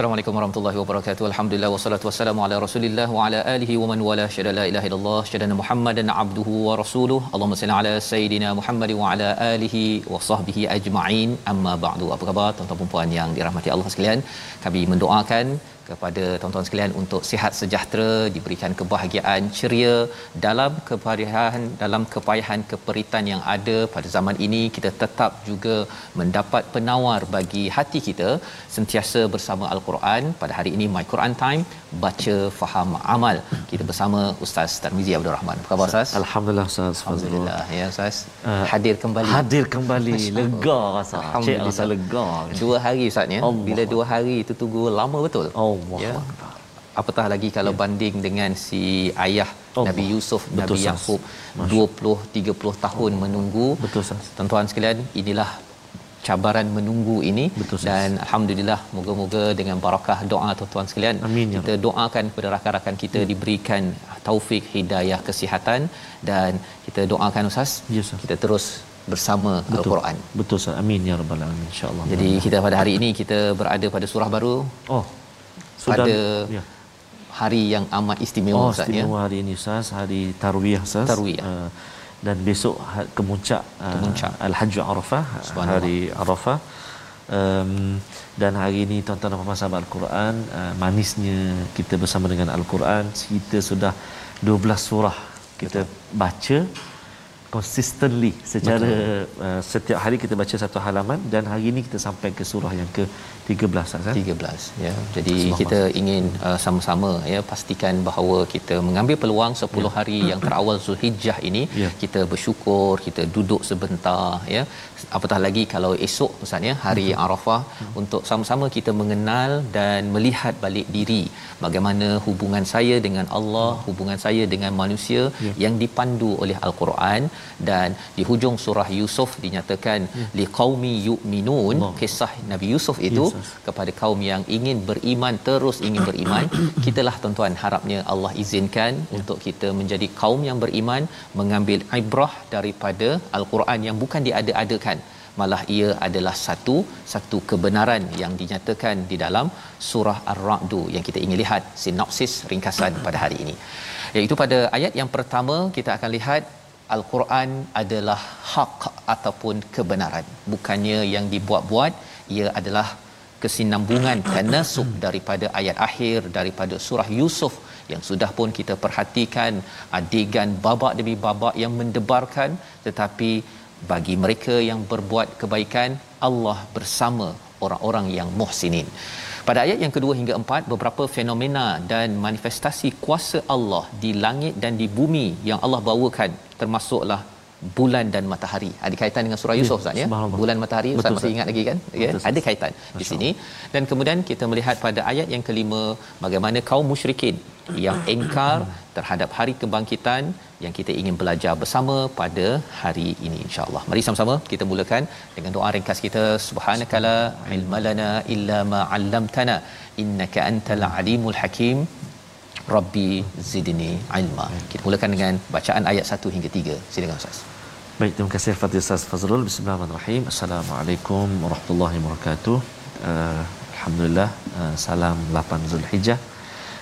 Assalamualaikum warahmatullahi wabarakatuh. Alhamdulillah wassalatu wassalamu ala Rasulillah wa ala alihi wa man wala syada la ilaha illallah syada Muhammadan abduhu wa rasuluh. Allahumma salli ala sayidina Muhammad wa ala alihi wa sahbihi ajma'in. Amma ba'du. Apa khabar tuan-tuan dan puan yang dirahmati Allah sekalian? Kami mendoakan kepada tuan-tuan sekalian untuk sihat sejahtera diberikan kebahagiaan ceria dalam kepayahan dalam kepayahan keperitan yang ada pada zaman ini kita tetap juga mendapat penawar bagi hati kita sentiasa bersama al-Quran. Pada hari ini my Quran time baca faham amal. Kita bersama Ustaz Tarmizi Abdul Rahman. Apa khabar Ustaz? Alhamdulillah Ustaz. Alhamdulillah ya Ustaz. Uh, hadir kembali. Hadir kembali. Lega rasa cik rasa lega. Dua hari Ustaz ya? Bila dua hari itu tunggu lama betul Allah ya apatah lagi kalau ya. banding dengan si ayah Allah. Nabi Yusuf Betul, Nabi Yakub 20 30 tahun menunggu Betul sas. tuan-tuan sekalian inilah cabaran menunggu ini Betul, dan alhamdulillah moga-moga dengan barakah doa tuan-tuan sekalian Amin, ya kita doakan kepada rakan-rakan kita hmm. diberikan taufik hidayah kesihatan dan kita doakan ustaz yes, kita terus bersama Betul. al-Quran. Betul Ustaz. Amin ya rabbal alamin insya-Allah. Jadi kita pada hari ini kita berada pada surah baru. Oh. Sudah pada ya. hari yang amat istimewa oh, Ustaz ya. Istimewa hari ini Ustaz, hari Tarwiyah Ustaz. Tarwiyah. Uh, dan besok ha, kemuncak, kemuncak. Uh, Al-Hajj Arafah, hari Arafah. Um, dan hari ini tuan-tuan dan puan sahabat Al-Quran, uh, manisnya kita bersama dengan Al-Quran, kita sudah 12 surah kita Betul. baca consistently secara uh, setiap hari kita baca satu halaman dan hari ini kita sampai ke surah yang ke 13 kan 13 ya jadi kita ingin uh, sama-sama ya pastikan bahawa kita mengambil peluang 10 ya. hari yang terawal Zulhijjah ini ya. kita bersyukur kita duduk sebentar ya apatah lagi kalau esok misalnya hari Betul. Arafah hmm. untuk sama-sama kita mengenal dan melihat balik diri bagaimana hubungan saya dengan Allah hubungan saya dengan manusia ya. yang dipandu oleh al-Quran dan di hujung surah Yusuf dinyatakan ya. liqaumi yu'minun kisah Nabi Yusuf itu yes. kepada kaum yang ingin beriman terus ingin beriman kitalah tuan-tuan harapnya Allah izinkan ya. untuk kita menjadi kaum yang beriman mengambil ibrah daripada al-Quran yang bukan diada-adakan malah ia adalah satu satu kebenaran yang dinyatakan di dalam surah ar-ra'd yang kita ingin lihat sinopsis ringkasan pada hari ini iaitu pada ayat yang pertama kita akan lihat al-Quran adalah hak ataupun kebenaran bukannya yang dibuat-buat ia adalah kesinambungan tanasub daripada ayat akhir daripada surah Yusuf yang sudah pun kita perhatikan adegan babak demi babak yang mendebarkan tetapi bagi mereka yang berbuat kebaikan Allah bersama orang-orang yang muhsinin. Pada ayat yang kedua hingga empat beberapa fenomena dan manifestasi kuasa Allah di langit dan di bumi yang Allah bawakan termasuklah bulan dan matahari. Ada kaitan dengan surah Yusuf Ustaz ya. Bulan matahari Ustaz masih ingat lagi kan? Ya, ada kaitan di sini. Dan kemudian kita melihat pada ayat yang kelima bagaimana kaum musyrikin yang engkar terhadap hari kebangkitan yang kita ingin belajar bersama pada hari ini insya-Allah. Mari sama-sama kita mulakan dengan doa ringkas kita subhanakala ilmalana illa ma 'allamtana innaka antal alimul hakim. Rabbi zidni ilma. Kita mulakan dengan bacaan ayat 1 hingga 3. Silakan Ustaz. Baik, terima kasih Fadil Ustaz Fazrul. Bismillahirrahmanirrahim. Assalamualaikum warahmatullahi wabarakatuh. Uh, Alhamdulillah, uh, salam 8 Zulhijjah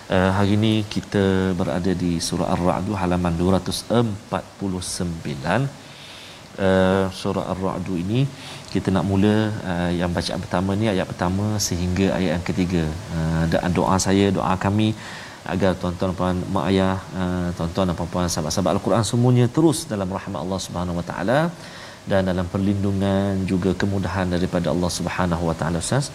Uh, hari ini kita berada di surah Ar-Ra'd halaman 249. Uh, surah Ar-Ra'd ini kita nak mula uh, yang bacaan pertama ni ayat pertama sehingga ayat yang ketiga. Uh, doa saya, doa kami agar tuan-tuan puan mak ayah uh, tuan-tuan dan puan-puan sahabat-sahabat al-Quran semuanya terus dalam rahmat Allah Subhanahu wa taala dan dalam perlindungan juga kemudahan daripada Allah Subhanahu wa taala Ustaz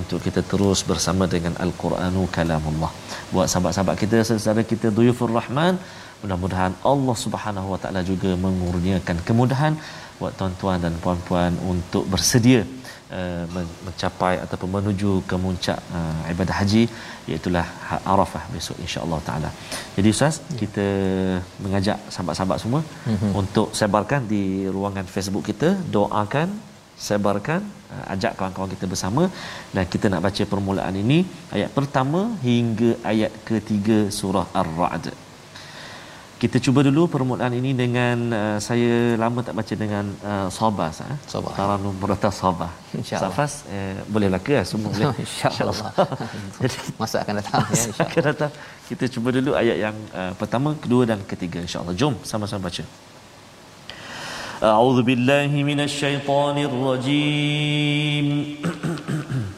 untuk kita terus bersama dengan al-Quranu kalamullah. Buat sahabat-sahabat kita saudara kita duyufur rahman mudah-mudahan Allah Subhanahu wa taala juga mengurniakan kemudahan buat tuan-tuan dan puan-puan untuk bersedia uh, mencapai ataupun menuju ke muncak uh, ibadah haji iaitu ha-, Arafah besok insya-Allah taala. Jadi ustaz ya. kita mengajak sahabat-sahabat semua mm-hmm. untuk sebarkan di ruangan Facebook kita doakan sebarkan uh, ajak kawan-kawan kita bersama dan kita nak baca permulaan ini ayat pertama hingga ayat ketiga surah Ar-Ra'd kita cuba dulu permulaan ini dengan uh, saya lama tak baca dengan uh, Sabah sah. Sabah. Taranum Murata Sabah. Insya-Allah. Safas eh, boleh lah ke semua boleh. Insya-Allah. Jadi masa akan datang ya insya-Allah. Akan datang. Kita cuba dulu ayat yang uh, pertama, kedua dan ketiga insya-Allah. Jom sama-sama baca. A'udzu billahi minasyaitonir rajim.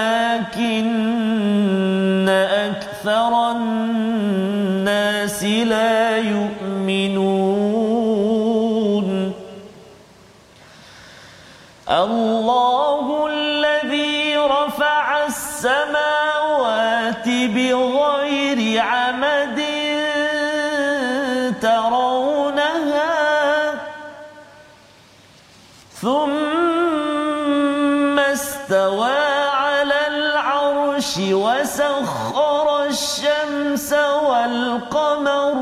ولكن وسخر الشمس والقمر.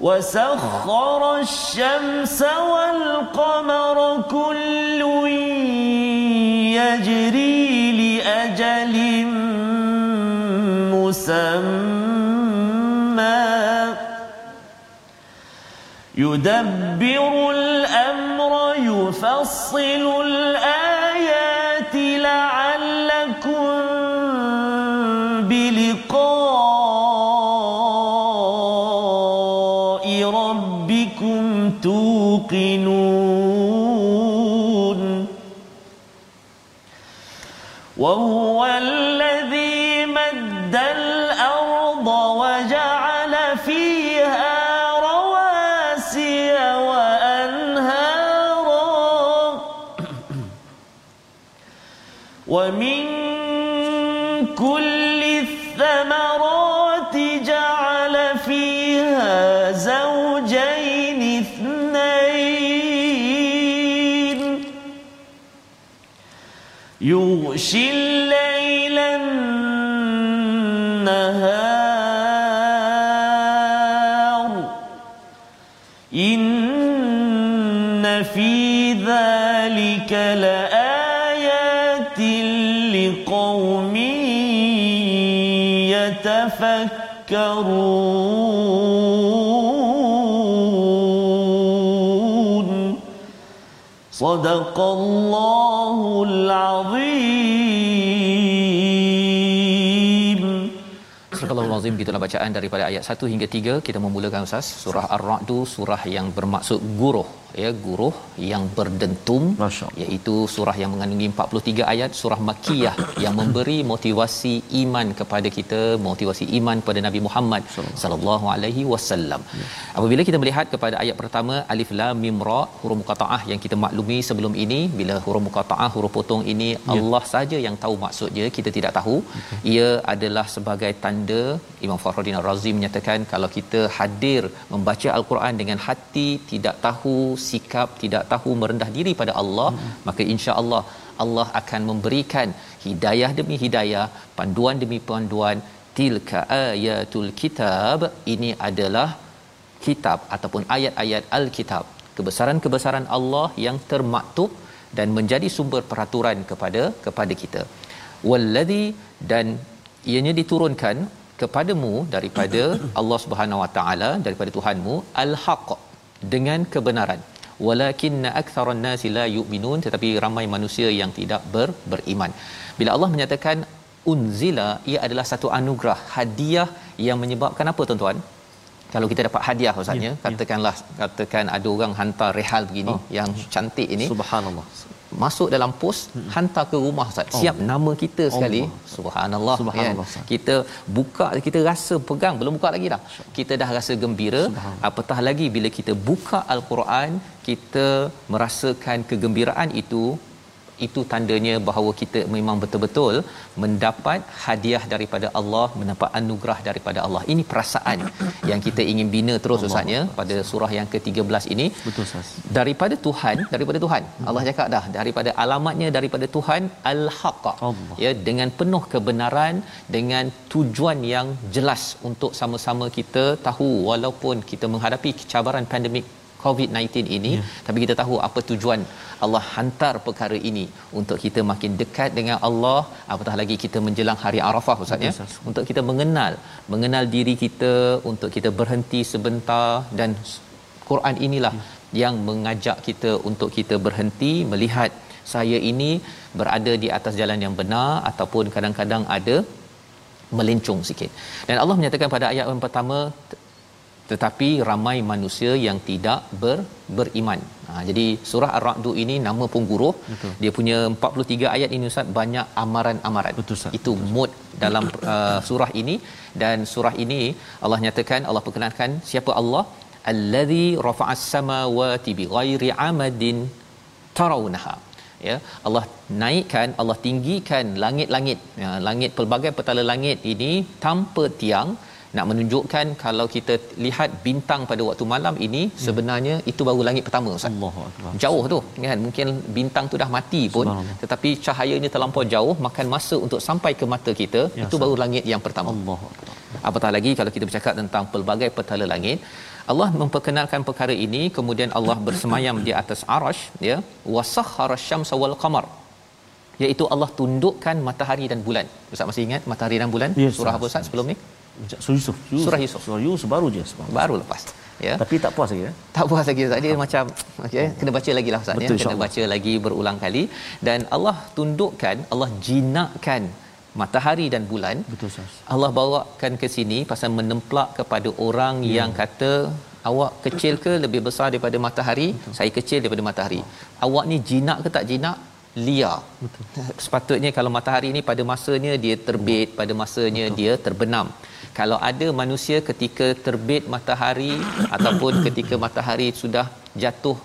وسخر الشمس والقمر كل يجري لأجل مسمى. يدبر الأمر يفصل الآيات توقنون وهو الذي مد الأرض وجعل فيها رواسي وأنهارا. ومن كل الثمرات يغشي الليل النهار. إن في ذلك لآيات لقوم يتفكرون. صدق الله Azim gitulah bacaan daripada ayat 1 hingga 3 kita memulakan Ustaz. Surah Ar-Ra'd surah yang bermaksud guruh ya guruh yang berdentum iaitu surah yang mengandungi 43 ayat surah makkiyah yang memberi motivasi iman kepada kita motivasi iman kepada Nabi Muhammad sallallahu alaihi wasallam. Apabila kita melihat kepada ayat pertama alif lam mim ra huruf muqattaah yang kita maklumi sebelum ini bila huruf muqattaah huruf potong ini ya. Allah saja yang tahu maksudnya kita tidak tahu. Okay. Ia adalah sebagai tanda Imam Fakhruddin Ar-Razi menyatakan kalau kita hadir membaca al-Quran dengan hati tidak tahu sikap tidak tahu merendah diri pada Allah hmm. maka insya-Allah Allah akan memberikan hidayah demi hidayah panduan demi panduan tilka ayatul kitab. Ini adalah kitab ataupun ayat-ayat al-kitab. Kebesaran-kebesaran Allah yang termaktub dan menjadi sumber peraturan kepada kepada kita. Wallazi dan ianya diturunkan kepadamu daripada Allah Subhanahu Wa Taala daripada Tuhanmu al-haq dengan kebenaran walakinna aktharan nasi la yu'minun tetapi ramai manusia yang tidak ber, beriman bila Allah menyatakan unzila ia adalah satu anugerah hadiah yang menyebabkan apa tuan-tuan kalau kita dapat hadiah ustaznya ya, katakanlah ya. katakan ada orang hantar rehal begini oh. yang cantik ini subhanallah masuk dalam pos hmm. hantar ke rumah ustaz. Siap oh. nama kita sekali. Allah. subhanallah, subhanallah kan? kita buka kita rasa pegang. Belum buka lagi dah. Kita dah rasa gembira. Apatah lagi bila kita buka al-Quran kita merasakan kegembiraan itu itu tandanya bahawa kita memang betul-betul mendapat hadiah daripada Allah mendapat anugerah daripada Allah. Ini perasaan yang kita ingin bina terus ustaznya pada surah yang ke-13 ini. Betul ustaz. Daripada Tuhan daripada Tuhan. Allah cakap dah daripada alamatnya daripada Tuhan al-haq ya dengan penuh kebenaran dengan tujuan yang jelas untuk sama-sama kita tahu walaupun kita menghadapi cabaran pandemik COVID-19 ini ya. tapi kita tahu apa tujuan Allah hantar perkara ini untuk kita makin dekat dengan Allah apatah lagi kita menjelang hari Arafah ustaz ya untuk kita mengenal mengenal diri kita untuk kita berhenti sebentar dan Quran inilah ya. yang mengajak kita untuk kita berhenti melihat saya ini berada di atas jalan yang benar ataupun kadang-kadang ada melencong sikit. Dan Allah menyatakan pada ayat yang pertama tetapi ramai manusia yang tidak ber, beriman. Ha, jadi surah Ar-Ra'd ini nama pun guruh. Betul. Dia punya 43 ayat ini Ustaz banyak amaran-amaran. Betul, Ustaz. Itu Betul. mood dalam uh, surah ini dan surah ini Allah nyatakan Allah perkenalkan siapa Allah allazi rafa'as samawati bighairi amadin tarawunaha ya Allah naikkan Allah tinggikan langit-langit ya, langit pelbagai petala langit ini tanpa tiang nak menunjukkan kalau kita lihat bintang pada waktu malam ini hmm. sebenarnya itu baru langit pertama ustaz. Allahuakbar. Jauh tu kan mungkin bintang tu dah mati pun tetapi cahayanya terlampau jauh makan masa untuk sampai ke mata kita ya, itu baru langit yang pertama. Allahuakbar. Apatah lagi kalau kita bercakap tentang pelbagai petala langit Allah memperkenalkan perkara ini kemudian Allah bersemayam di atas arash ya wasakhara syamsa wal qamar iaitu Allah tundukkan matahari dan bulan. Ustaz masih ingat matahari dan bulan? Yes, Surah apa Ustaz sebelum ni? Surah Yusuf. Yusuf. Surah Yusuf. Surah Yusuf baru je sebab. Baru lepas. Ya. Tapi tak puas lagi ya. Tak puas lagi Ustaz. Dia ha. macam okey, kena baca lagi lah Ustaz ya. Kena baca lagi berulang kali dan Allah tundukkan, Allah jinakkan matahari dan bulan. Betul Ustaz. Allah bawakan ke sini pasal menemplak kepada orang ya. yang kata awak kecil ke lebih besar daripada matahari? Betul. Saya kecil daripada matahari. Oh. Awak ni jinak ke tak jinak? liar. Betul. Sepatutnya kalau matahari ini pada masanya dia terbit, pada masanya Betul. dia terbenam. Kalau ada manusia ketika terbit matahari ataupun ketika matahari sudah jatuh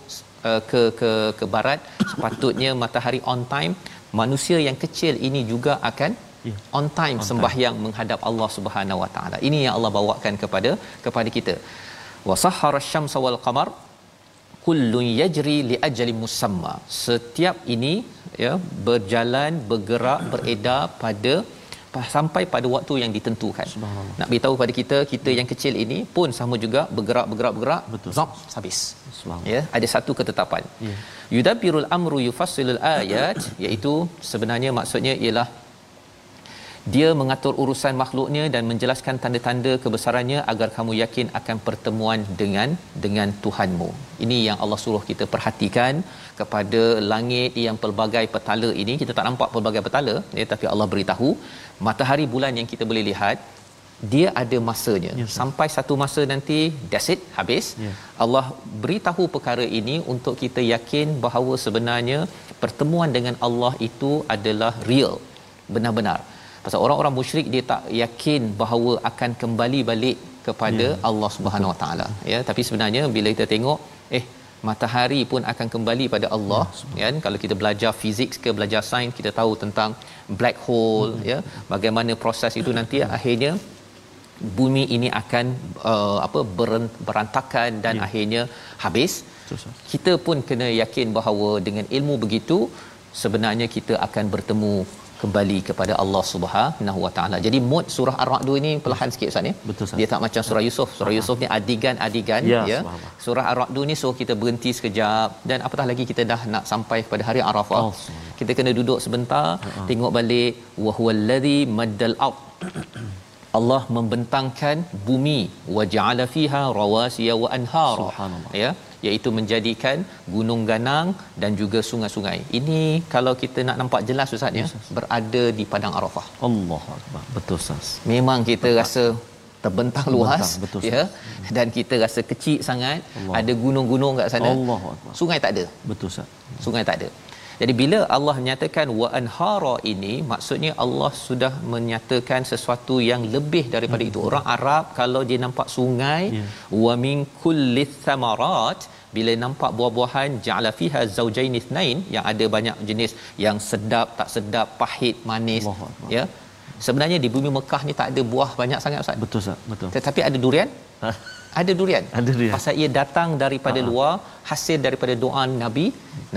uh, ke ke ke barat, sepatutnya matahari on time, manusia yang kecil ini juga akan ya. on time on sembahyang time. menghadap Allah Subhanahu Wa Taala. Ini yang Allah bawakan kepada kepada kita. Wa sahhara asy-syamsa wal qamar kullun yajri li ajalin musamma. Setiap ini ya berjalan bergerak beredar pada sampai pada waktu yang ditentukan. Nak beritahu pada kita kita yang kecil ini pun sama juga bergerak bergerak bergerak betul zap habis. Ya, ada satu ketetapan. Ya. Yudabbirul amru yufassilul ayat iaitu sebenarnya maksudnya ialah dia mengatur urusan makhluknya dan menjelaskan tanda-tanda kebesarannya agar kamu yakin akan pertemuan dengan dengan Tuhanmu. Ini yang Allah suruh kita perhatikan kepada langit yang pelbagai petala ini. Kita tak nampak pelbagai petala ya tapi Allah beritahu matahari bulan yang kita boleh lihat dia ada masanya Ya, Ustaz. sampai satu masa nanti that's it habis Ya. Allah beritahu perkara ini untuk kita yakin bahawa sebenarnya pertemuan dengan Allah itu adalah real benar-benar pasal orang-orang musyrik dia tak yakin bahawa akan kembali balik kepada Ya. Allah Subhanahu Wa Taala ya tapi sebenarnya bila kita tengok eh matahari pun akan kembali pada Allah ya, kan kalau kita belajar fizik ke belajar sains kita tahu tentang black hole Hmm. ya bagaimana proses itu nanti akhirnya bumi ini akan uh, apa berantakan dan Ya. akhirnya habis kita pun kena yakin bahawa dengan ilmu begitu sebenarnya kita akan bertemu kembali kepada Allah Subhanahu Wa Taala. Jadi mood surah Ar-Ra'd ini perlahan sikit Ustaz ya. Betul, Ustaz. Dia tak macam surah Yusuf. Surah Yusuf ni adigan-adigan Ya, ya. Surah Ar-Ra'd ni suruh kita berhenti sekejap dan apatah lagi kita dah nak sampai kepada hari Arafah. Oh, kita kena duduk sebentar tengok balik wa huwallazi maddal ard Allah membentangkan bumi wa ja'ala fiha rawasiya wa anhara Subhanallah. ya iaitu menjadikan gunung ganang dan juga sungai-sungai. Ini kalau kita nak nampak jelas ustaz ya berada di padang Arafah. Allah Akbar. Betul Ustaz. Memang kita rasa terbentang luas betul, ya dan kita rasa kecil sangat Allah. ada gunung-gunung kat sana Allahu Akbar. sungai tak ada Betul sungai tak ada jadi bila Allah menyatakan wa anhara ini maksudnya Allah sudah menyatakan sesuatu yang lebih daripada itu orang Arab kalau dia nampak sungai Ya. wa min kulli thamarat bila nampak buah-buahan ja'ala fiha zawjain ithnain yang ada banyak jenis yang sedap tak sedap pahit manis Allahu Akbar. ya sebenarnya di bumi Mekah ni tak ada buah banyak sangat ustaz Betul Ustaz. Betul. tetapi ada durian ada durian Ada durian. pasal ia datang daripada Ha. luar hasil daripada doa Nabi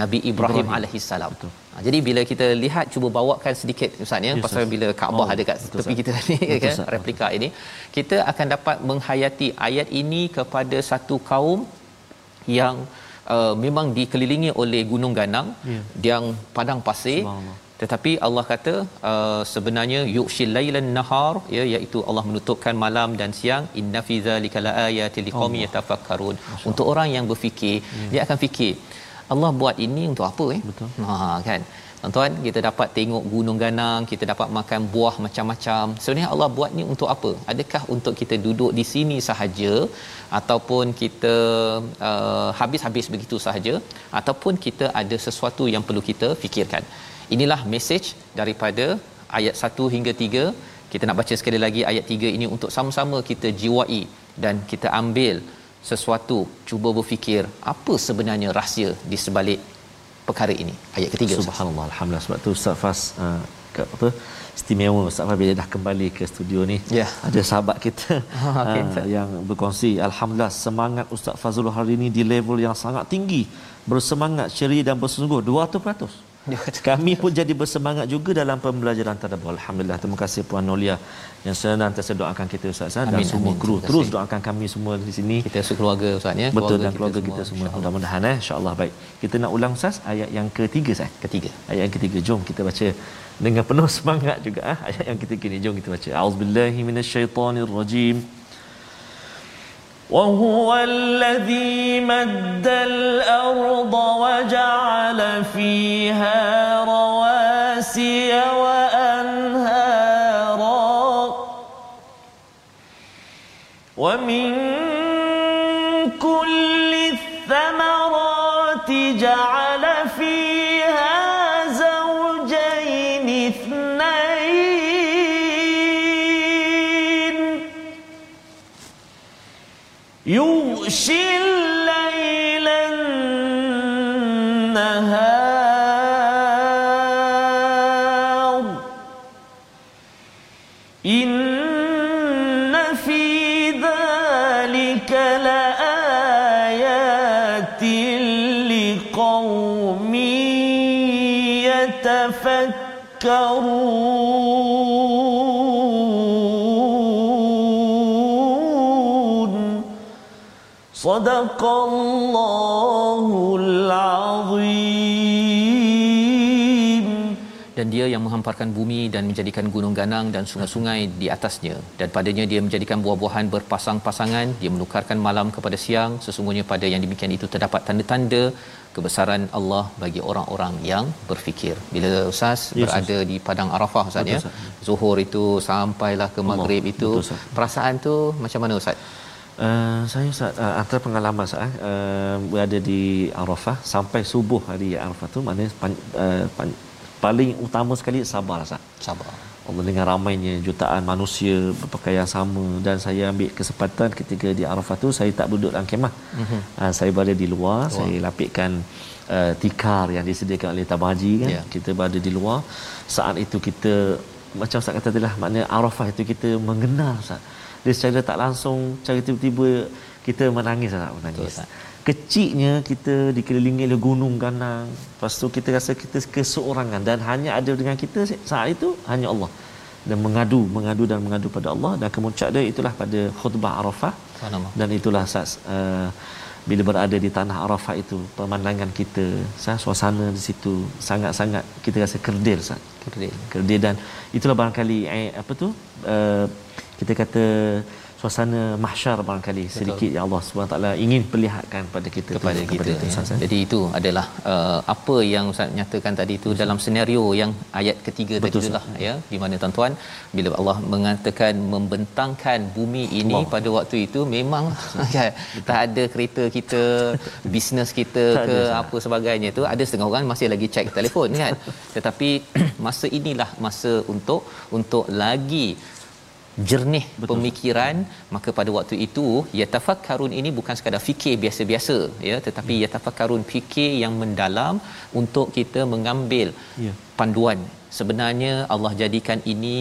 Nabi Ibrahim, Ibrahim. alaihissalam Betul. ha, jadi bila kita lihat cuba bawakan sedikit ustaz ya Ya, pasal bila Kaabah Oh, ada kat betul, tepi kita tadi Betul, kan replika ini kita akan dapat menghayati ayat ini kepada satu kaum yang uh, memang dikelilingi oleh gunung ganang Ya. yang padang pasir. Tetapi Allah kata uh, sebenarnya yushil lailan nahar ya iaitu Allah menutupkan malam dan siang inna fi zalika laayatil liqaumin yatafakkarun. Untuk orang yang berfikir dia akan fikir Allah buat ini untuk apa eh? Betul. ha kan? Tuan-tuan kita dapat tengok gunung ganang kita dapat makan buah macam-macam. Sebenarnya Allah buat ni untuk apa? Adakah untuk kita duduk di sini sahaja ataupun kita uh, habis-habis begitu sahaja ataupun kita ada sesuatu yang perlu kita fikirkan inilah message daripada ayat 1 hingga 3 kita nak baca sekali lagi ayat 3 ini untuk sama-sama kita jiwai dan kita ambil sesuatu cuba berfikir apa sebenarnya rahsia di sebalik perkara ini ayat ketiga. Subhanallah Alhamdulillah sebab tu Ustaz Fas uh, ke, apa istimewa Ustaz Fas bila dah kembali ke studio ni Ya. ada sahabat kita Okey, uh, Ustaz. yang berkongsi Alhamdulillah semangat Ustaz Fazrul hari ini di level yang sangat tinggi bersemangat ceria dan bersungguh 200% kami pun jadi bersemangat juga dalam pembelajaran tadabbur alhamdulillah. Terima kasih puan Nolia yang senantiasa doakan kita ustaz ah, dan semua amin. kru terus doakan kami semua di sini. Kita sekeluarga Ustaz ya. Betul dan keluarga kita semua. insya-Allah. mudah-mudahan eh insyaallah. Baik. Kita nak ulang ustaz ayat yang ketiga saya ketiga. Ayat yang ketiga. Jom kita baca dengan penuh semangat juga ah. Ayat yang ketiga ni jom kita baca. Auzubillahi minasyaitonirrajim وهو الذي مد الأرض وجعل فيها رواسي وأنهارا. ومن إن في ذلك لآيات لقوم يتفكرون صدق الله dia yang menghamparkan bumi dan menjadikan gunung ganang dan sungai-sungai di atasnya dan padanya dia menjadikan buah-buahan berpasang-pasangan dia menukarkan malam kepada siang sesungguhnya pada yang demikian itu terdapat tanda-tanda kebesaran Allah bagi orang-orang yang berfikir. Bila ustaz yes, berada ustaz. di padang Arafah ustaz ya. Zuhur itu sampailah ke maghrib itu Betul, perasaan tu macam mana ustaz? Uh, saya Ustaz, uh, antara pengalaman saya uh, berada di Arafah sampai subuh hari Arafah tu maknanya pan, uh, pan, paling utama sekali sabar Ustaz. Sabar. Allah dengan ramainya jutaan manusia berpakaian sama dan saya ambil kesempatan ketika di Arafah tu saya tak duduk dalam kemah. Mm-hmm. Uh, saya berada di luar, wow. saya lapikkan uh, tikar yang disediakan oleh tabaji kan. Yeah. Kita berada di luar. Saat itu kita macam Ustaz kata tadi lah maknanya Arafah itu kita mengenal Ustaz. Dia secara tak langsung, cara tiba-tiba kita menangis Ustaz, menangis. Betul, kecilnya kita dikelilingi oleh gunung ganang lepas tu kita rasa kita keseorangan dan hanya ada dengan kita saat itu hanya Allah. Dan mengadu mengadu dan mengadu pada Allah dan kemuncak dia itulah pada khutbah Arafah. Dan itulah saat uh, bila berada di tanah Arafah itu pemandangan kita sah, suasana di situ sangat-sangat kita rasa kerdil sah. kerdil. Kerdil dan itulah barangkali eh, apa tu uh, kita kata suasana mahsyar barangkali Betul. sedikit yang Allah Subhanahu taala ingin perlihatkan pada kita kepada tu, kita kepada ya. jadi itu adalah uh, apa yang Ustaz nyatakan tadi itu dalam senario yang ayat ketiga Betul, tadi itulah ya. Di mana tuan-tuan bila Allah mengatakan membentangkan bumi ini Allah. pada waktu itu memang ya, tak ada kereta kita bisnes kita tak ke ada, apa sebagainya tu ada setengah orang masih lagi check telefon kan. Tetapi masa inilah masa untuk untuk lagi jernih Betul. pemikiran maka pada waktu itu yatafakkarun ini bukan sekadar fikir biasa-biasa ya tetapi hmm. yatafakkarun fikir yang mendalam untuk kita mengambil ya. panduan sebenarnya Allah jadikan ini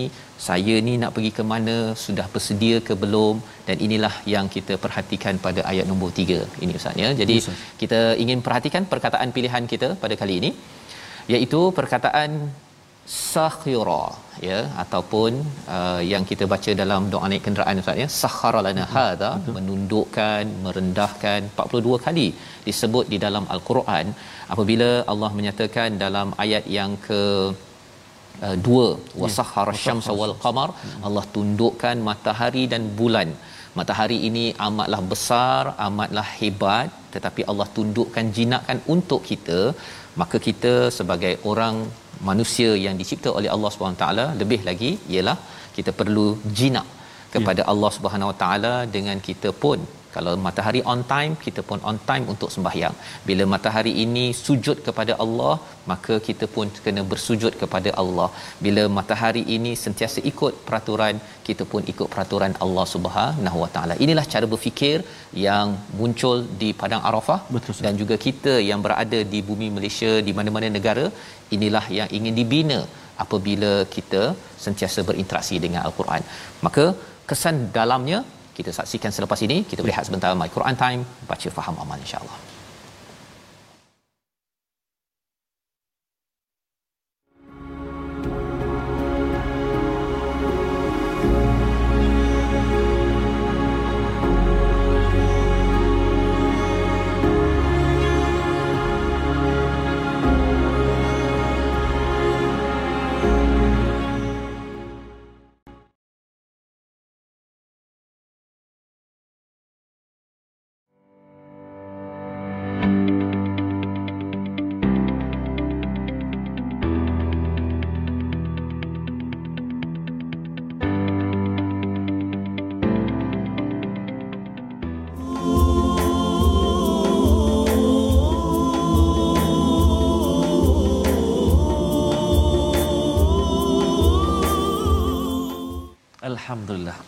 saya ni nak pergi ke mana sudah bersedia ke belum dan inilah yang kita perhatikan pada ayat nombor 3 ini ustaz ya jadi ya, kita ingin perhatikan perkataan pilihan kita pada kali ini iaitu perkataan sakhira ya ataupun uh, yang kita baca dalam doa naik kenderaan ustaz ya. Sakhara lana hadha menundukkan merendahkan 42 kali disebut di dalam al-Quran apabila Allah menyatakan dalam ayat yang ke uh, dua wasakhara ya, syamsa wal qamar Allah tundukkan matahari dan bulan. Matahari ini amatlah besar amatlah hebat tetapi Allah tundukkan jinakkan untuk kita maka kita sebagai orang manusia yang dicipta oleh Allah Subhanahu taala lebih lagi ialah kita perlu jinak kepada ya. Allah Subhanahu Wa taala dengan kita pun kalau matahari on time kita pun on time untuk sembahyang. Bila matahari ini sujud kepada Allah maka kita pun kena bersujud kepada Allah. Bila matahari ini sentiasa ikut peraturan kita pun ikut peraturan Allah Subhanahu Wa Taala. Inilah cara berfikir yang muncul di padang Arafah Betul, dan juga kita yang berada di bumi Malaysia di mana-mana negara inilah yang ingin dibina apabila kita sentiasa berinteraksi dengan al-Quran. Maka kesan dalamnya kita saksikan selepas ini. Kita berehat sebentar. My Quran time. Baca faham amal insyaallah Alhamdulillah.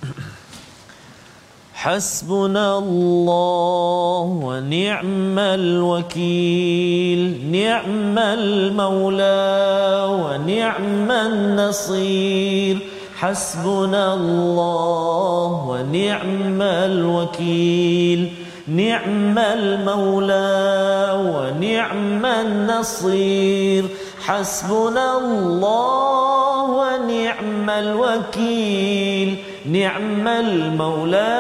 حسبنا الله ونعم الوكيل نعم المولى ونعم النصير. حسبنا الله ونعم الوكيل نعم المولى ونعم النصير. حسبنا الله ونعم الوكيل. نعم المولى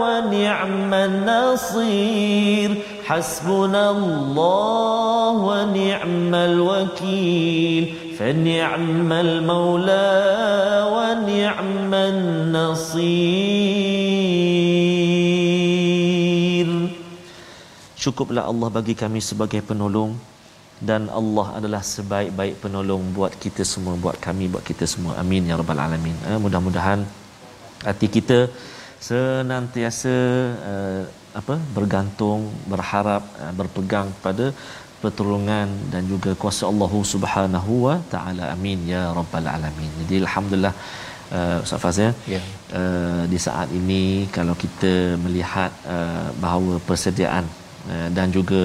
ونعم النصير حسبنا الله ونعم الوكيل فنعم المولى ونعم النصير Cukuplah Allah bagi kami sebagai penolong dan Allah adalah sebaik-baik penolong buat kita semua buat kami buat kita semua amin ya rabbal alamin eh, mudah-mudahan hati kita senantiasa uh, apa bergantung berharap uh, berpegang pada pertolongan dan juga kuasa Allah Subhanahu wa taala amin ya rabbal alamin jadi alhamdulillah uh, Ustaz Faz ya Ya. uh, di saat ini kalau kita melihat uh, bahawa persediaan uh, dan juga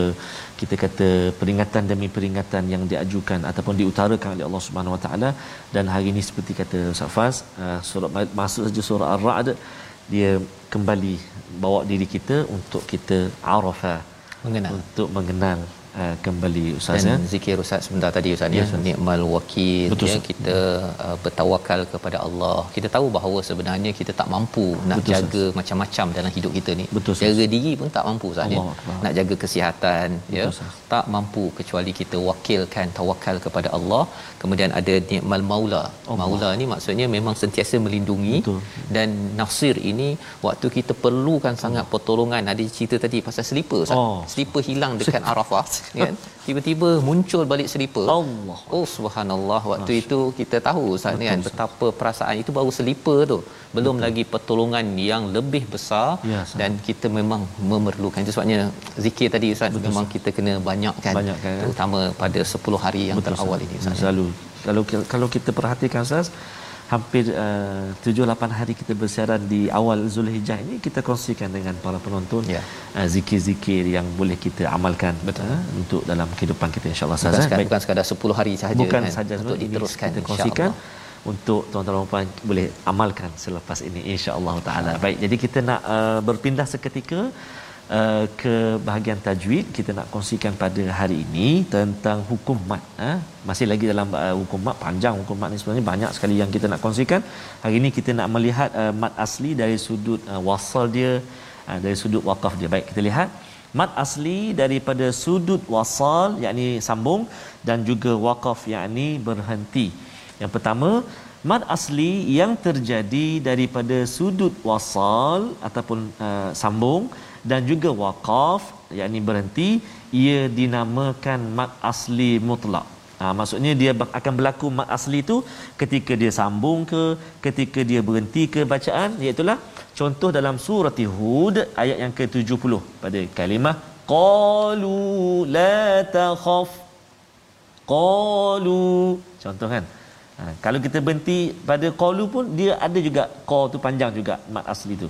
kita kata peringatan demi peringatan yang diajukan ataupun diutarakan oleh Allah Subhanahu Wa Taala dan hari ini seperti kata Ustaz Faz uh, surah masuk saja surah Ar-Ra'd dia kembali bawa diri kita untuk kita arafah Mengenal. untuk mengenal uh, kembali Ustaz ya? zikir ustaz sebentar tadi ustaz ya, Ya. nikmal wakil Betul, ya. Kita uh, bertawakal kepada Allah. Kita tahu bahawa sebenarnya kita tak mampu nak Betul, jaga macam-macam dalam hidup kita ni. Betul, jaga diri pun tak mampu ustaz ya. Nak jaga kesihatan ya. Ustaz. tak mampu kecuali kita wakilkan tawakal kepada Allah. Kemudian ada nikmal maula. Maula ni maksudnya memang sentiasa melindungi Betul. dan nasir ini waktu kita perlukan sangat pertolongan. Ada cerita tadi pasal selipar ustaz. Oh. selipar hilang dekat Arafah kan? Tiba-tiba muncul balik selipar. Allah. oh subhanallah waktu itu kita tahu ustaz ni kan betapa perasaan itu baru selipar tu. Belum lagi pertolongan yang lebih besar Ya, dan kita memang memerlukan. Itu sebabnya zikir tadi ustaz memang kita kena banyakkan Banyakkan, kan? terutama pada 10 hari yang terawal ini ustaz. Ya. Selalu. Kalau kalau kita perhatikan Ustaz, hampir uh, 7 8 hari kita bersiaran di awal Zulhijjah ini kita kongsikan dengan para penonton Ya. uh, zikir-zikir yang boleh kita amalkan Betul. Uh, untuk dalam kehidupan kita insyaallah bukan, eh. sekadar, bukan sekadar 10 hari sahaja bukan kan, saja untuk diteruskan kita kongsikan untuk tuan-tuan dan puan boleh amalkan selepas ini insya-Allah taala. Baik, jadi kita nak uh, berpindah seketika uh, ke bahagian tajwid. Kita nak kongsikan pada hari ini tentang hukum mat. Ha? Masih lagi dalam uh, hukum mat panjang hukum mat ni sebenarnya banyak sekali yang kita nak kongsikan. Hari ini kita nak melihat uh, mat asli dari sudut uh, wasal dia, uh, dari sudut wakaf dia. Baik, kita lihat Mat asli daripada sudut wasal yakni sambung dan juga waqaf yakni berhenti. Yang pertama, mat asli yang terjadi daripada sudut wasal ataupun uh, sambung dan juga waqaf yakni berhenti ia dinamakan mat asli mutlak. Ha, maksudnya dia akan berlaku mat asli tu ketika dia sambung ke, ketika dia berhenti ke bacaan, iaitulah contoh dalam surah Hud ayat yang ke-70 pada kalimah qalu la takhaf. Qalu. Contoh kan? Ha, kalau kita berhenti pada qalu pun dia ada juga qa tu panjang juga mat asli tu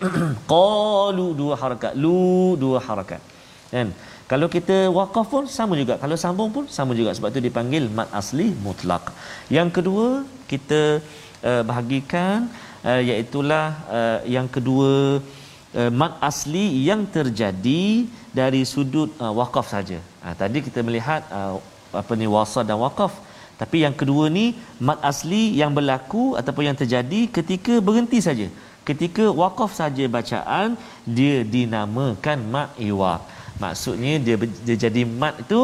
qalu dua harakat. Lu dua harakat. Kan? Kalau kita waqaf pun sama juga. Kalau sambung pun sama juga. Sebab tu dipanggil mat asli mutlak. Yang kedua kita uh, bahagikan uh, iaitulah uh, yang kedua uh, mat asli yang terjadi dari sudut uh, waqaf saja. Uh, tadi kita melihat uh, apa ni wasal dan waqaf tapi yang kedua ni mat asli yang berlaku ataupun yang terjadi ketika berhenti saja ketika waqaf saja bacaan dia dinamakan mat iwaq maksudnya dia, dia jadi mat itu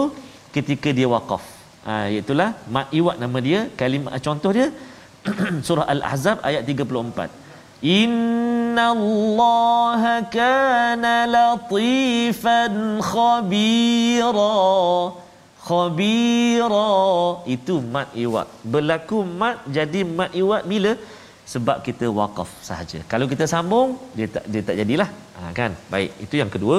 ketika dia waqaf ha, itulah mat iwaq nama dia kalimah contoh dia surah al-ahzab ayat 34 inna allaha kana latifan khabira. Khabira itu mat iwaq berlaku mat jadi mat iwaq bila sebab kita waqaf sahaja. Kalau kita sambung dia tak dia tak jadilah. Ha, kan? Baik itu yang kedua.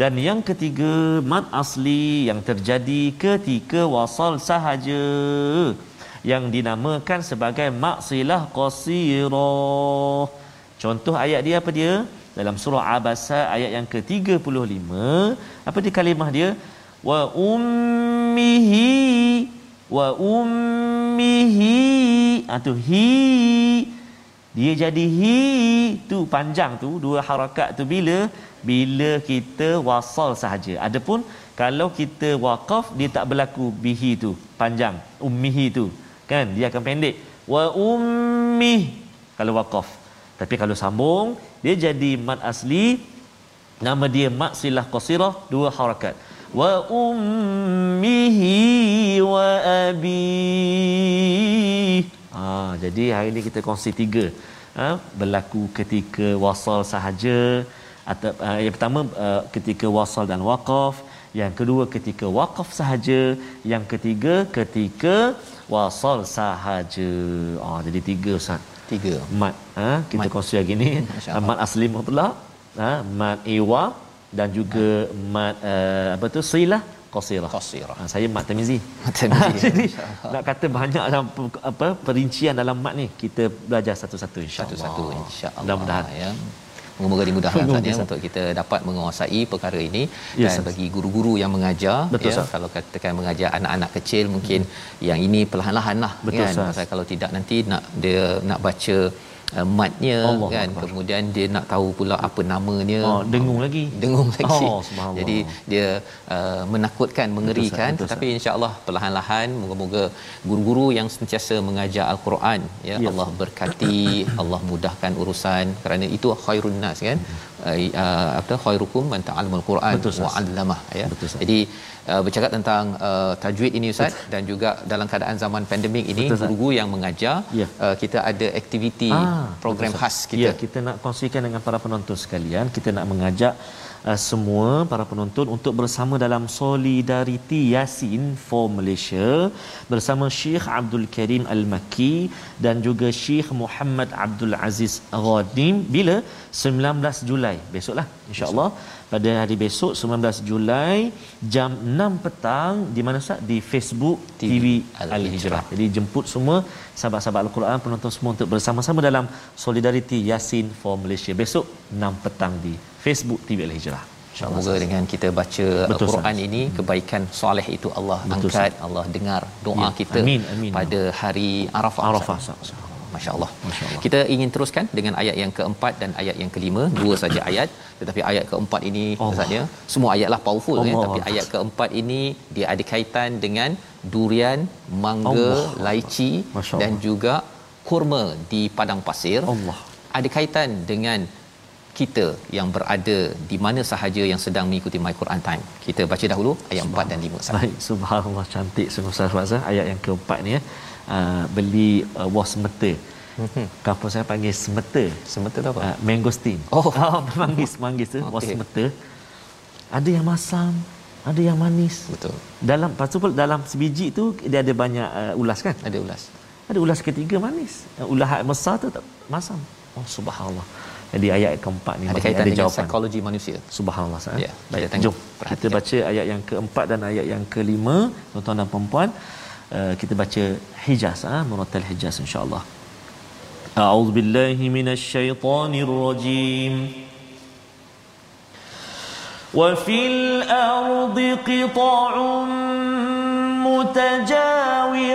Dan yang ketiga mat asli yang terjadi ketika wasal sahaja yang dinamakan sebagai maksilah qasirah. Contoh ayat dia apa dia? Dalam surah abasa ayat yang ke-35 apa dia kalimah dia? Wa ummihi wa ummihi atau hi. Dia jadi hi tu panjang tu dua harakat tu bila? Bila kita wasal sahaja. Adapun kalau kita waqaf dia tak berlaku bihi tu panjang ummihi tu. Kan? Dia akan pendek. Wa ummi kalau waqaf. Tapi kalau sambung dia jadi mat asli nama dia mat silah qasirah dua harakat wa ummihi wa abi. Ha, jadi hari ini kita kongsi tiga. Ha, berlaku ketika wasal sahaja atau uh, yang pertama uh, ketika wasal dan waqaf, yang kedua ketika waqaf sahaja, yang ketiga ketika wasal sahaja. Ah oh, jadi tiga Ustaz. Tiga. Mat ha, kita mat. kongsi hari ini mat asli mutlak, ha, mat iwa dan juga mat uh, apa tu silah qasirah. Qasirah. Ha, saya mat tamizi. Mat tamizi. Jadi nak kata banyak apa perincian dalam mat ni kita belajar satu-satu insya-Allah. Satu-satu insya-Allah. Mudah-mudahan ya. Moga-moga dimudahkan Ustaz ya untuk kita dapat menguasai perkara ini yes, dan bagi guru-guru yang mengajar Betul, ya kalau katakan mengajar anak-anak kecil mungkin hmm. yang ini perlahan-lahan lah Betul, kan pasal kalau tidak nanti nak dia nak baca uh, matnya Allah kan. Allah. kemudian dia nak tahu pula apa namanya. Oh, dengung lagi. Dengung lagi. Oh, jadi dia uh, menakutkan mengerikan. betul, tetapi insyaallah perlahan-lahan moga-moga guru-guru yang sentiasa mengajar al-Quran ya, ya Allah berkati Allah mudahkan urusan. Kerana itu khairun nas kan. Uh, uh, apa khairukum man ta'allamul Quran wa 'allamah ya. Betul, jadi Uh, bercakap tentang uh, tajwid ini ustaz Betul. dan juga dalam keadaan zaman pandemik ini guru-guru yang mengajar ya. uh, kita ada aktiviti ah, program Betul, khas kita. Ya kita nak kongsikan dengan para penonton sekalian kita nak mengajak uh, semua para penonton untuk bersama dalam Solidarity Yasin for Malaysia bersama Syekh Abdul Karim Al-Makki dan juga Syekh Muhammad Abdul Aziz Ghadim bila 19 Julai besoklah insya-Allah pada hari besok 19 Julai jam 6 petang di mana Ustaz di Facebook TV, TV Al-Hijrah. Jadi jemput semua sahabat-sahabat Al-Quran penonton semua untuk bersama-sama dalam Solidarity Yasin for Malaysia besok 6 petang di Facebook TV Al-Hijrah. Semoga dengan kita baca Betul, Al-Quran sahas. ini kebaikan soleh itu Allah Betul, angkat, sahas. Allah dengar doa ya. kita amin, amin. pada hari Arafah. Arafah. Sahas. Masya-Allah. Masya-Allah. Kita ingin teruskan dengan ayat yang keempat dan ayat yang kelima, dua saja ayat, tetapi ayat keempat ini maksudnya semua ayatlah powerful ya, tapi ayat keempat ini dia ada kaitan dengan durian, mangga, Allah. laici dan juga kurma di padang pasir. Allah. Ada kaitan dengan kita yang berada di mana sahaja yang sedang mengikuti My Quran Time. Kita baca dahulu ayat 4 dan 5 sahaja. Baik, subhanallah cantik sungguh Ustaz ayat yang keempat ni ya. Uh, beli uh, was semeta. Mm-hmm. Kampung saya panggil semeta. Semeta tu apa? Uh, mangosteen. Oh, oh manggis, manggis tu okay. was semeta. Ada yang masam, ada yang manis. Betul. Dalam pastu dalam sebiji tu dia ada banyak uh, ulas kan? Ada ulas. Ada ulas ketiga manis. Uh, ulas besar tu tak masam. Oh subhanallah. Jadi ayat keempat ni ada kaitan ada dengan jawapan. psikologi manusia. Subhanallah. Ya, Baik, jom kita baca ayat yang keempat dan ayat yang kelima, tuan-tuan dan puan-puan. Uh, kita baca Hijaz ah Murattal Hijaz insyaallah. A'udzu billahi minasyaitonir rajim. وفي الأرض قطع متجاورات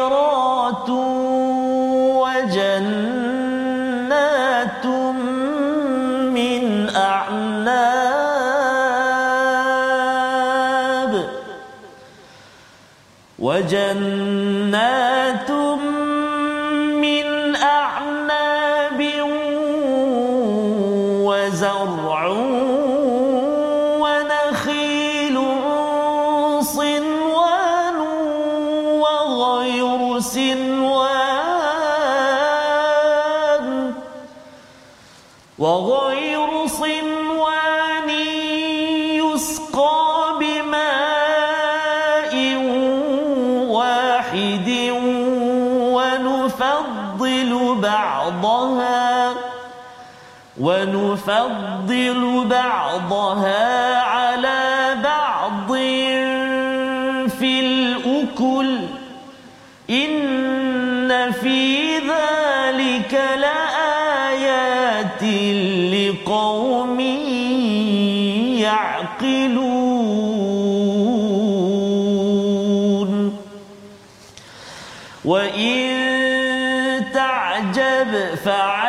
الجنة وجنات ونفضل بعضها على بعض في الأكل. إن تعجب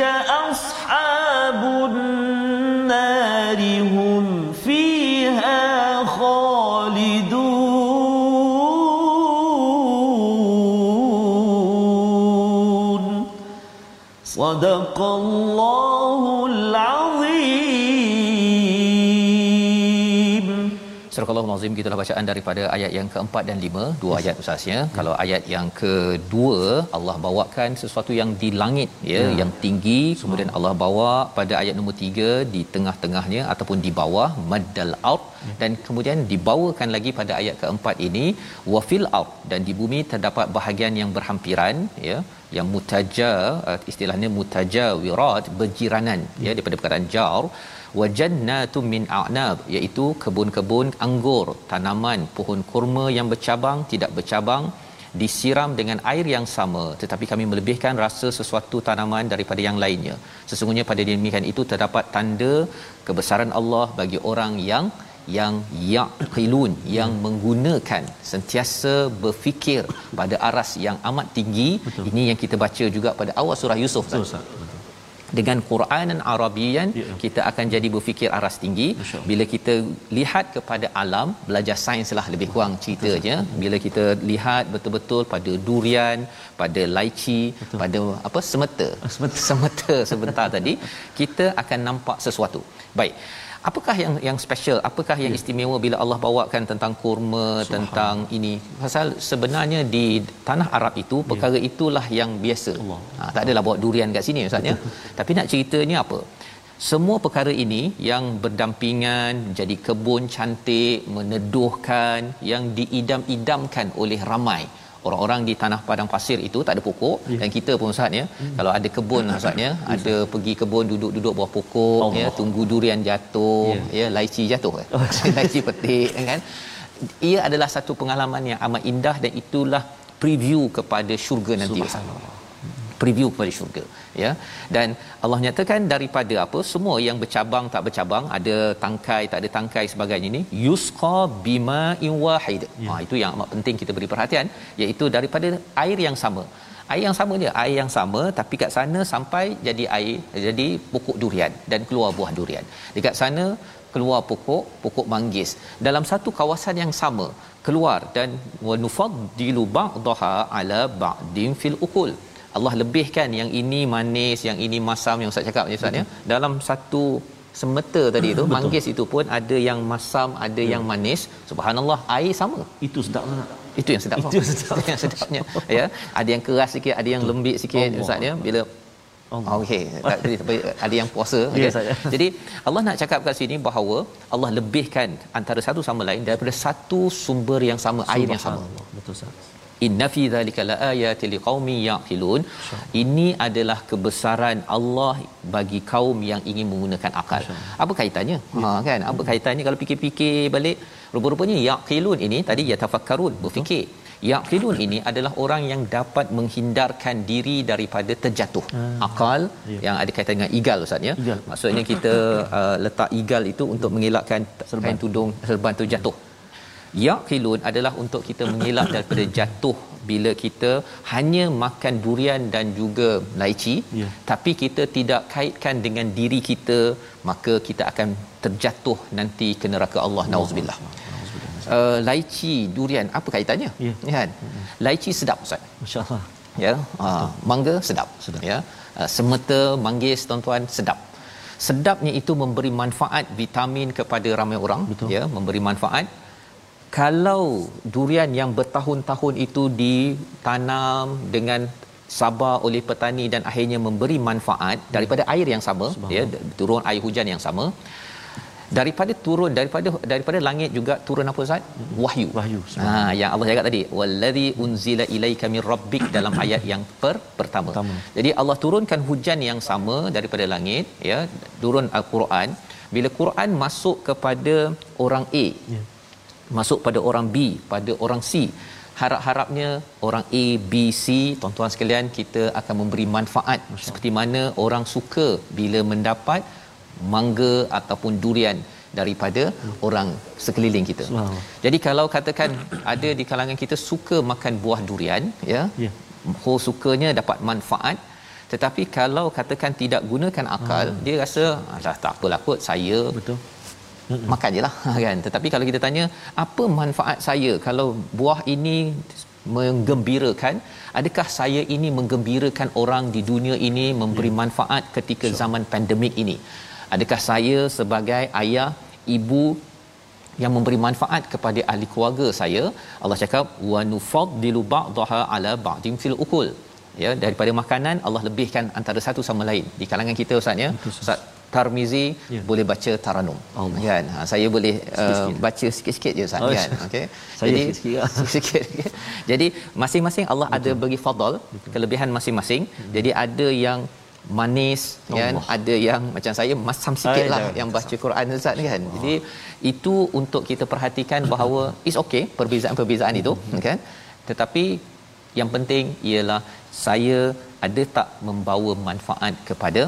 وأولئك أصحاب النار هم فيها خالدون صدق الله Al-Azim gitulah bacaan daripada ayat yang keempat dan lima. Dua ayat ustaz ya kalau ayat yang kedua Allah bawakan sesuatu yang di langit ya, ya. yang tinggi. Kemudian Allah bawa pada ayat nombor tiga di tengah-tengahnya ataupun di bawah maddal ard. Ya. dan kemudian dibawakan lagi pada ayat keempat ini wafil ard. Dan di bumi terdapat bahagian yang berhampiran ya yang mutaja uh, istilahnya mutajawirat berjiranan ya, ya daripada perkataan jar wajannatun min a'nab iaitu kebun-kebun anggur tanaman pohon kurma yang bercabang tidak bercabang disiram dengan air yang sama. Tetapi kami melebihkan rasa sesuatu tanaman daripada yang lainnya. Sesungguhnya pada demikian itu terdapat tanda kebesaran Allah bagi orang yang yang yaqilun yang menggunakan sentiasa berfikir pada aras yang amat tinggi. Betul. ini yang kita baca juga pada awal surah Yusuf Betul, Ustaz dengan Quranan Arabian ya. kita akan jadi berfikir aras tinggi. Bila kita lihat kepada alam belajar sains lah lebih kurang ceritanya. Bila kita lihat betul-betul pada durian pada laici Betul. pada apa semeta semeta, semeta sebentar tadi kita akan nampak sesuatu. Baik apakah yang yang special? Apakah yang ya. istimewa bila Allah bawakan tentang kurma tentang ini? Pasal sebenarnya di tanah Arab itu ya. perkara ya. itulah yang biasa. Ha, tak adalah bawa durian kat sini ustaz ya? Tapi nak ceritanya apa? Semua perkara ini yang berdampingan jadi kebun cantik meneduhkan yang diidam-idamkan oleh ramai orang-orang di tanah padang pasir itu tak ada pokok yeah. dan kita pun ustaz ya hmm. kalau ada kebun ustaz ya ada pergi kebun duduk-duduk bawah pokok Allah. ya tunggu durian jatuh yeah. ya laici jatuh kan oh. laici petik kan ia adalah satu pengalaman yang amat indah dan itulah preview kepada syurga nanti preview kepada syurga ya. Dan Allah nyatakan daripada apa? Semua yang bercabang tak bercabang ada tangkai tak ada tangkai sebagainya ini yusqa bima in wahid. Ya. ha itu yang amat penting kita beri perhatian iaitu daripada air yang sama. Air yang sama dia air yang sama tapi kat sana sampai jadi air jadi pokok durian dan keluar buah durian. Dekat sana keluar pokok pokok manggis. Dalam satu kawasan yang sama keluar dan wa nufaddilu ba'daha ala ba'din fil ukul Allah lebihkan yang ini manis yang ini masam yang Ustaz cakap Ustaz ya dalam satu semeta tadi itu Betul. manggis itu pun ada yang masam ada ya. yang manis subhanallah air sama itu sedap itu yang sedap itu yang, sedap. yang sedapnya ya ada yang keras sikit ada yang lembik sikit Allah. Ustaz ya bila Oh, okey. Ada yang puasa. Okay. Yes, Jadi Allah nak cakap kat sini bahawa Allah lebihkan antara satu sama lain daripada satu sumber yang sama, air yang sama. Betul Ustaz inna fi dhalika laayatil liqaumin yaqilun. Ini adalah kebesaran Allah bagi kaum yang ingin menggunakan akal. Apa kaitannya? Ya. ha kan? Apa kaitannya kalau fikir-fikir balik? Rupa-rupanya yaqilun ini tadi ya tafakkarun berfikir. Yaqilun ini adalah orang yang dapat menghindarkan diri daripada terjatuh hmm. akal ya. yang ada kaitan dengan igal ustaz ya? Maksudnya kita uh, letak igal itu untuk mengelakkan serban. tudung serban tu jatuh yaqilun adalah untuk kita mengelak daripada jatuh bila kita hanya makan durian dan juga laici. Yeah. tapi kita tidak kaitkan dengan diri kita maka kita akan terjatuh nanti ke neraka Allah. Oh, nauzubillah. Uh, laici durian apa kaitannya? Yeah. ya kan? Laici sedap ustaz. Masyaallah. Ya? Uh, mangga sedap. Sedap. Ya? Uh, semeta manggis tuan-tuan sedap. Sedapnya itu memberi manfaat vitamin kepada ramai orang. Betul. ya? Memberi manfaat kalau durian yang bertahun-tahun itu ditanam dengan sabar oleh petani dan akhirnya memberi manfaat daripada air yang sama ya turun air hujan yang sama daripada turun daripada daripada langit juga turun apa Ustaz? Wahyu. Wahyu ha yang Allah cakap tadi wallazi unzila ilaika mir rabbik dalam ayat yang per, pertama. pertama. Jadi Allah turunkan hujan yang sama daripada langit ya turun al-Quran. Bila Quran masuk kepada orang A Ya. Masuk pada orang B pada orang C harap-harapnya orang A B C tuan-tuan sekalian kita akan memberi manfaat seperti mana orang suka bila mendapat mangga ataupun durian daripada orang sekeliling kita. Subhanallah. Jadi kalau katakan ada di kalangan kita suka makan buah durian ya. Ya. Oh sukanya dapat manfaat tetapi kalau katakan tidak gunakan akal dia rasa alah tak apalah kot saya Betul. Makan je lah kan? Tetapi kalau kita tanya apa manfaat saya kalau buah ini menggembirakan? Adakah saya ini menggembirakan orang di dunia ini memberi manfaat ketika zaman pandemik ini? Adakah saya sebagai ayah ibu yang memberi manfaat kepada ahli keluarga saya? Allah cakap wa nufaddilu ba'daha ala ba'din fil ukul ya daripada makanan Allah lebihkan antara satu sama lain. Di kalangan kita ustaz ya. Ustaz Tarmizi Ya. boleh baca taranum Allah. kan? Ha, saya boleh uh, Sikit-sikit. baca sikit-sikit je ustaz Oh, kan? Okey. saya jadi sikit-sikit lah. sikit jadi masing-masing Allah ada bagi fadal kelebihan masing-masing. Jadi ada yang manis kan? Allah. ada yang macam saya masam sikit Ay, lah jangan yang baca Quran Ustaz kan? Jadi itu untuk kita perhatikan bahawa is okay perbezaan-perbezaan itu kan? Tetapi yang penting ialah saya ada tak membawa manfaat kepada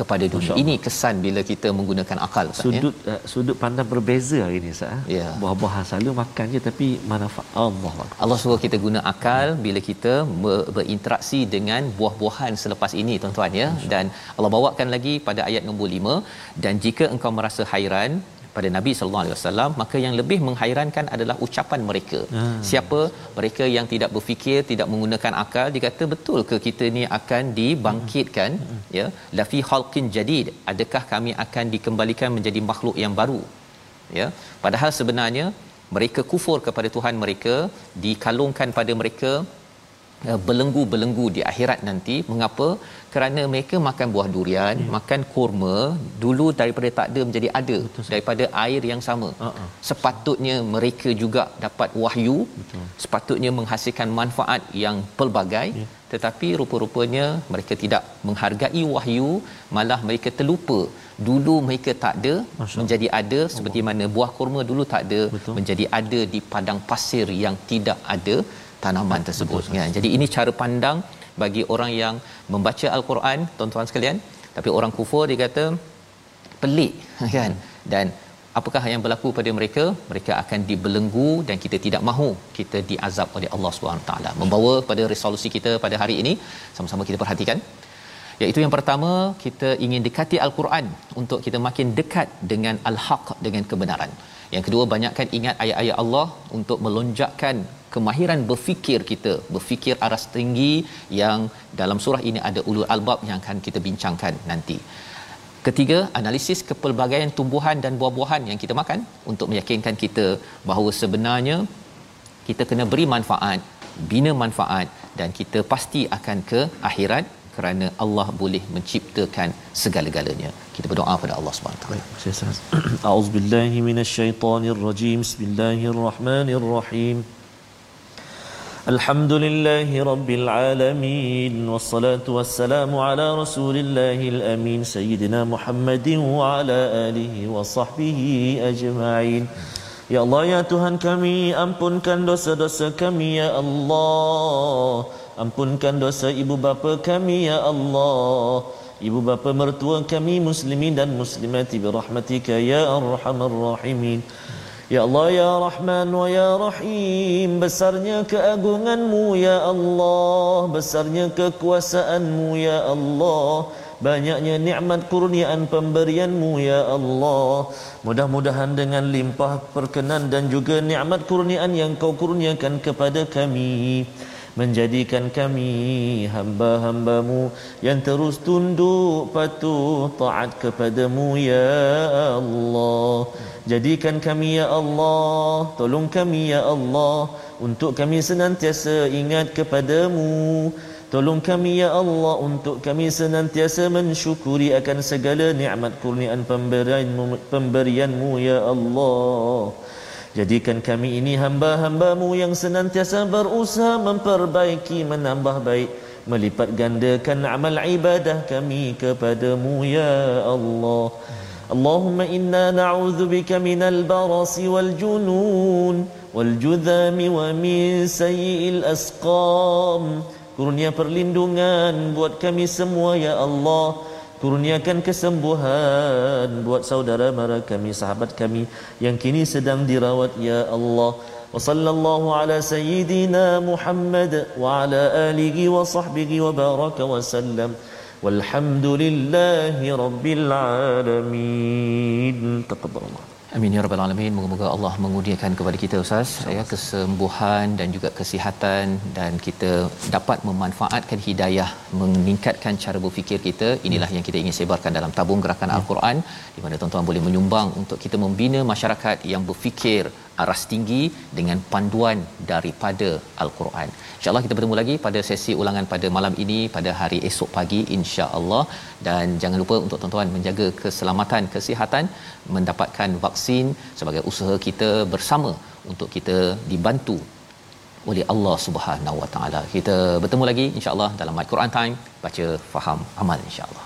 kepada dunia ini kesan bila kita menggunakan akal Ustaz ya Sudut uh, sudut pandang berbeza hari ni Ustaz. eh. Ya. Buah-buahan selalu makan je tapi manfaat Allah. Allah suruh kita guna akal bila kita ber- berinteraksi dengan buah-buahan selepas ini tuan-tuan ya dan Allah bawakan lagi pada ayat nombor 5 dan jika engkau merasa hairan pada Nabi sallallahu alaihi wasallam maka yang lebih menghairankan adalah ucapan mereka. Hmm. Siapa mereka yang tidak berfikir, tidak menggunakan akal, dikata betul ke kita ni akan dibangkitkan Hmm. ya lafi khalqin jadid. Adakah kami akan dikembalikan menjadi makhluk yang baru? Ya. Padahal sebenarnya mereka kufur kepada Tuhan mereka, dikalungkan pada mereka belenggu-belenggu di akhirat nanti mengapa kerana mereka makan buah durian Ya. hmm. makan kurma dulu daripada tak ada menjadi ada Betul, daripada air yang sama Uh-uh. sepatutnya mereka juga dapat wahyu Betul. sepatutnya menghasilkan manfaat yang pelbagai Ya. tetapi rupa-rupanya mereka tidak menghargai wahyu malah mereka terlupa dulu mereka tak ada Masya menjadi ada seperti mana buah kurma dulu tak ada Betul. menjadi ada di padang pasir yang tidak ada tanaman tersebut. Ya jadi ini cara pandang bagi orang yang membaca al-Quran tuan-tuan sekalian. Tapi orang kufur dia kata pelik kan? Dan apakah yang berlaku pada mereka? Mereka akan dibelenggu dan kita tidak mahu kita diazab oleh Allah Subhanahu taala. Membawa pada resolusi kita pada hari ini sama-sama kita perhatikan. Iaitu yang pertama kita ingin dekati al-Quran untuk kita makin dekat dengan al-haq dengan kebenaran yang kedua banyakkan ingat ayat-ayat Allah untuk melonjakkan kemahiran berfikir kita berfikir aras tinggi yang dalam surah ini ada ulul albab yang akan kita bincangkan nanti. Ketiga, analisis kepelbagaian tumbuhan dan buah-buahan yang kita makan untuk meyakinkan kita bahawa sebenarnya kita kena beri manfaat, bina manfaat dan kita pasti akan ke akhirat kerana Allah boleh menciptakan segala-galanya. Kita berdoa pada Allah Subhanahu Wa Taala. Saya Ustaz. A'udzubillahi minasyaitonirrajim. Bismillahirrahmanirrahim. الحمد لله رب العالمين والصلاة والسلام على رسول الله الأمين سيدنا محمد وعلى آله وصحبه أجمعين Ya Allah ya Tuhan kami ampunkan dosa-dosa kami ya Allah ampunkan dosa ibu bapa kami ya Allah. Ibu bapa mertua kami muslimin dan muslimati birahmatika ya arhamar rahimin. Ya Allah ya Rahman wa ya Rahim Besarnya keagunganmu ya Allah. Besarnya kekuasaanmu ya Allah. Banyaknya nikmat kurniaan pemberianmu ya Allah. Mudah-mudahan dengan limpah perkenan dan juga nikmat kurniaan yang kau kurniakan kepada kami Menjadikan kami hamba-hambamu yang terus tunduk patuh taat kepadamu ya Allah. Jadikan kami ya Allah Tolong kami ya Allah Untuk kami senantiasa ingat kepadamu. Tolong kami ya Allah Untuk kami senantiasa mensyukuri Akan segala nikmat kurniaan pemberianmu, pemberianmu ya Allah Jadikan kami ini hamba-hambamu Yang senantiasa berusaha memperbaiki Menambah baik Melipat gandakan amal ibadah kami kepadamu ya Allah اللهم إنا نعوذ بك من البرص والجنون والجذام ومن سيء الأسقام Kurnia perlindungan buat kami semua ya Allah Kurniakan kesembuhan buat saudara mara kami, sahabat kami yang kini sedang dirawat ya Allah. Wa sallallahu ala sayyidina Muhammad wa ala alihi wa sahbihi wa baraka wa sallam. Walhamdulillahi rabbil alamin. Taqabbalallah. Amin ya rabbal alamin. Moga-moga Allah mengurniakan kepada kita ustaz ya kesembuhan dan juga kesihatan dan kita dapat memanfaatkan hidayah, meningkatkan cara berfikir kita. Inilah yang kita ingin sebarkan dalam tabung gerakan ya. Al-Quran di mana tuan-tuan boleh menyumbang untuk kita membina masyarakat yang berfikir aras tinggi dengan panduan daripada Al-Quran. Insya-Allah kita bertemu lagi pada sesi ulangan pada malam ini pada hari esok pagi insya-Allah dan jangan lupa untuk tuan-tuan menjaga keselamatan kesihatan mendapatkan vaksin sebagai usaha kita bersama untuk kita dibantu oleh Allah Subhanahu Wa Taala. Kita bertemu lagi insya-Allah dalam My Quran Time baca faham amal insya-Allah.